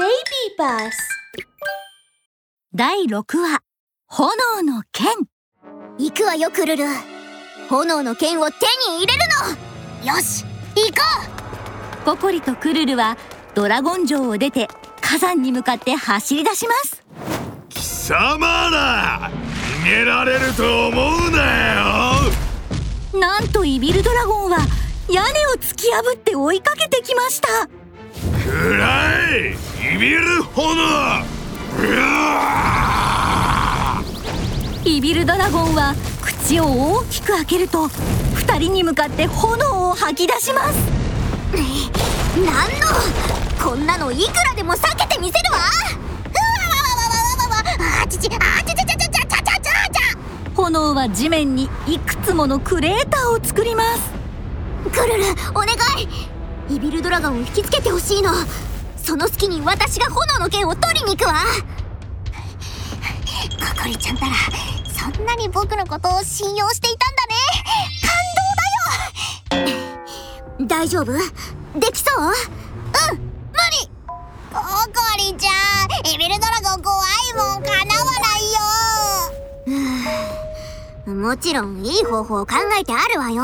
Baby Bus 第6話炎の剣。行くわよクルル。炎の剣を手に入れるの。よし行こココリとクルルはドラゴン城を出て火山に向かって走り出します。貴様ら逃げられると思うなよ。なんとイビルドラゴンは屋根を突き破って追いかけてきました。くれいびる炎イビルドラゴンは口を大きく開けると2人に向かって炎を吐き出します。何のこんなのいくらでも避けてみせるわ。炎は地面にいくつものクレーターを作ります。クルルお願い。イビルドラゴンを引きつけてほしいの。その隙に私が炎の剣を取りに行くわ。ココリちゃんたらそんなに僕のことを信用していたんだね。感動だよ。大丈夫？できそう？うん無理。ココリちゃんイビルドラゴン怖いもんかなわないよ。もちろんいい方法を考えてあるわよ。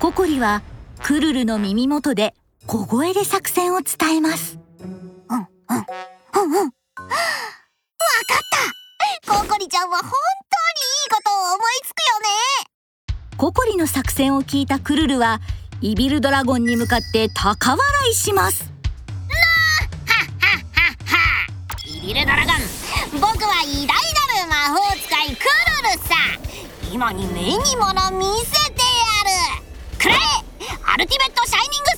ココリはクルルの耳元で小声で作戦を伝えます。うんうんうんうん。わかった。ココリちゃんは本当にいいことを思いつくよね。ココリの作戦を聞いたクルルはイビルドラゴンに向かって高笑いします。イビルドラゴン。僕は偉大なる魔法使いクルルさ。今に目にもの見せてやる。くらえ。アルティメットシャイニング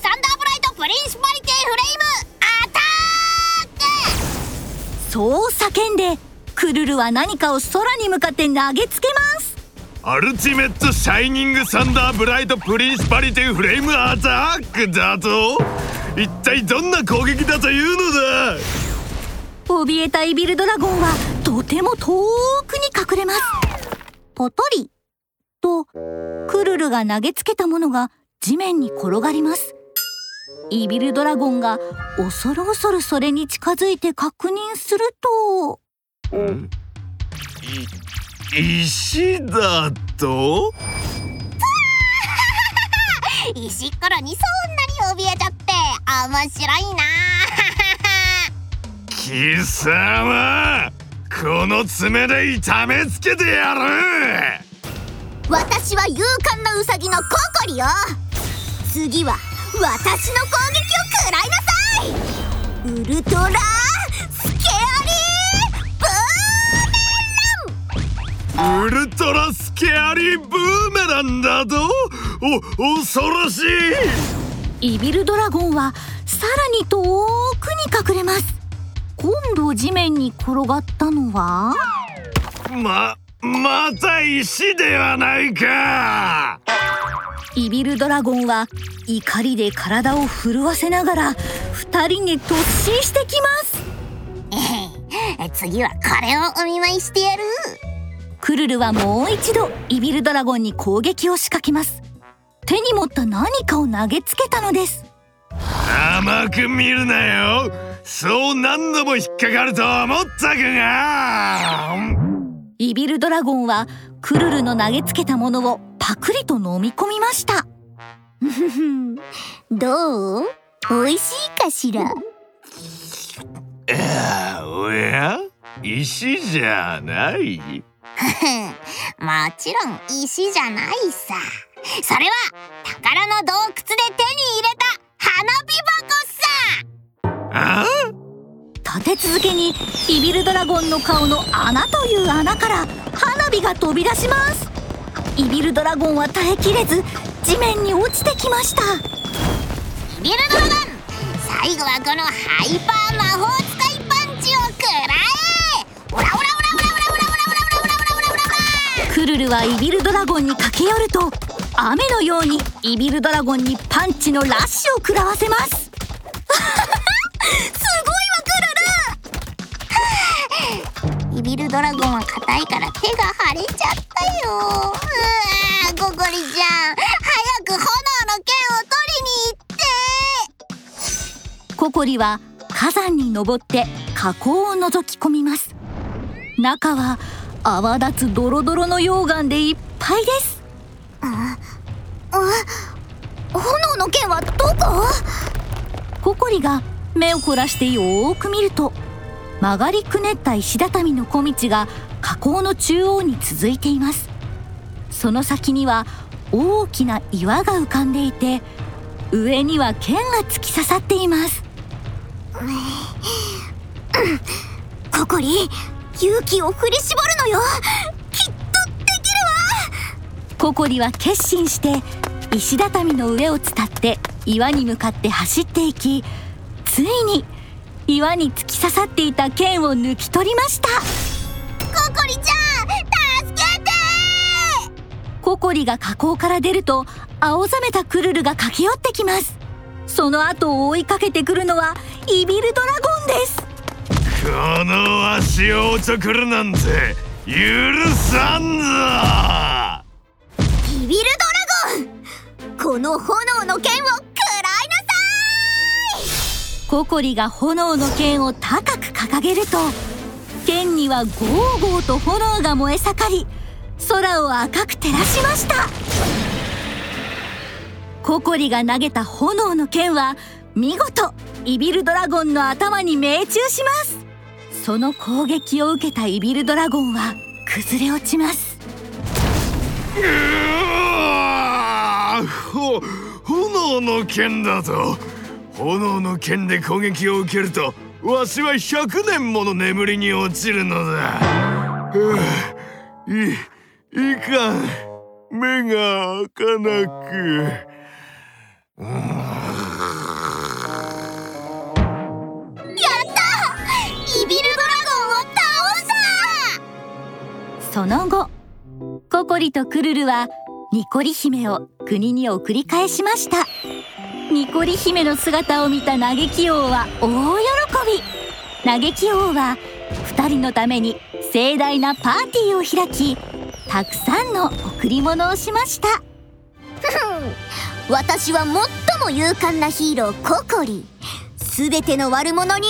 そう叫んでクルルは何かを空に向かって投げつけます。アルティメットシャイニングサンダーブライトプリンシパリティフレームアタックだと一体どんな攻撃だというのだ？怯えたイビルドラゴンはとても遠くに隠れます。ポトリとクルルが投げつけたものが地面に転がりますイビルドラゴンが恐る恐るそれに近づいて確認すると。い石だと？石っころにそんなに怯えちゃって面白いな。貴様！この爪で痛めつけてやる！私は勇敢なウサギのココリよ。次は私の攻撃を食らいなさいウルトラスケアリーブーウルトラスケアリーブーメランだとお恐ろしい。イビルドラゴンはさらに遠くに隠れます。今度地面に転がったのは？ままた石ではないかイビルドラゴンは怒りで体を震わせながら二人に突進してきます。次はこれをお見舞いしてやる。クルルはもう一度イビルドラゴンに攻撃を仕掛けます。手に持った何かを投げつけたのです。甘く見るなよ。そう何度も引っかかると思ったかが。イビルドラゴンはクルルの投げつけたものをパクリと飲み込みました。どう？美味しいかしら？あおや？石じゃない？もちろん石じゃないさ。それは宝の洞窟で手に入れた花火箱さ。あ？立て続けにイビルドラゴンの顔の穴という穴から花火が飛び出しますイビルドラゴンは耐えきれず地面に落ちてきました。イビルドラゴン最後はこのハイパー魔法使いパンチを食らえ。オラオラオラオラオラオラオラオラオラオラオラオラオラクルルはイビルドラゴンに駆け寄ると雨のようにイビルドラゴンにパンチのラッシュを食らわせますビルドラゴンは硬いから手が腫れちゃったよ。うわーゴゴリちゃん。早く炎の剣を取りに行って。ココリは火山に登って火口を覗き込みます。中は泡立つドロドロの溶岩でいっぱいです。炎の剣はどこ？ココリが目を凝らしてよーく見ると曲がりくねった石畳の小道が火口の中央に続いています。その先には大きな岩が浮かんでいて上には剣が突き刺さっています。ココリ勇気を振り絞るのよ。きっとできるココリは決心して石畳の上を伝って岩に向かって走っていきついに岩に突き刺さっていた剣を抜き取りました。わココリちゃん助けてココリが火口から出ると青ざめたクルルが駆け寄ってきます。その後を追いかけてくるのはイビルドラゴンです。この足をおちょくるなんて許さんぞ！ビビルドラゴン！この炎の剣をココリが炎の剣を高く掲げると剣にはゴーゴーと炎が燃え盛り空を赤く照らしました。ココリが投げた炎の剣は見事イビルドラゴンの頭に命中します。その攻撃を受けたイビルドラゴンは崩れ落ちます。うわ炎の剣だと炎の剣で攻撃を受けるとわしは100年もの眠りに落ちるのだ。いいかん。目が開かなく。イビルドラゴンを倒した！その後ココリとクルルはニコリ姫を国に送り返しましたニコリ姫の姿を見た嘆き王は大喜び。嘆き王は2人のために盛大なパーティーを開きたくさんの贈り物をしました。私は最も勇敢なヒーローココリ。すべての悪者に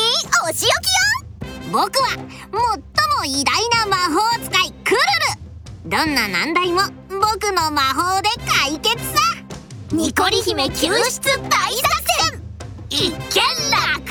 お仕置きよ。僕は最も偉大な魔法使いクルル。どんな難題も僕の魔法で解決さ。ニコリ姫救出大作戦一件落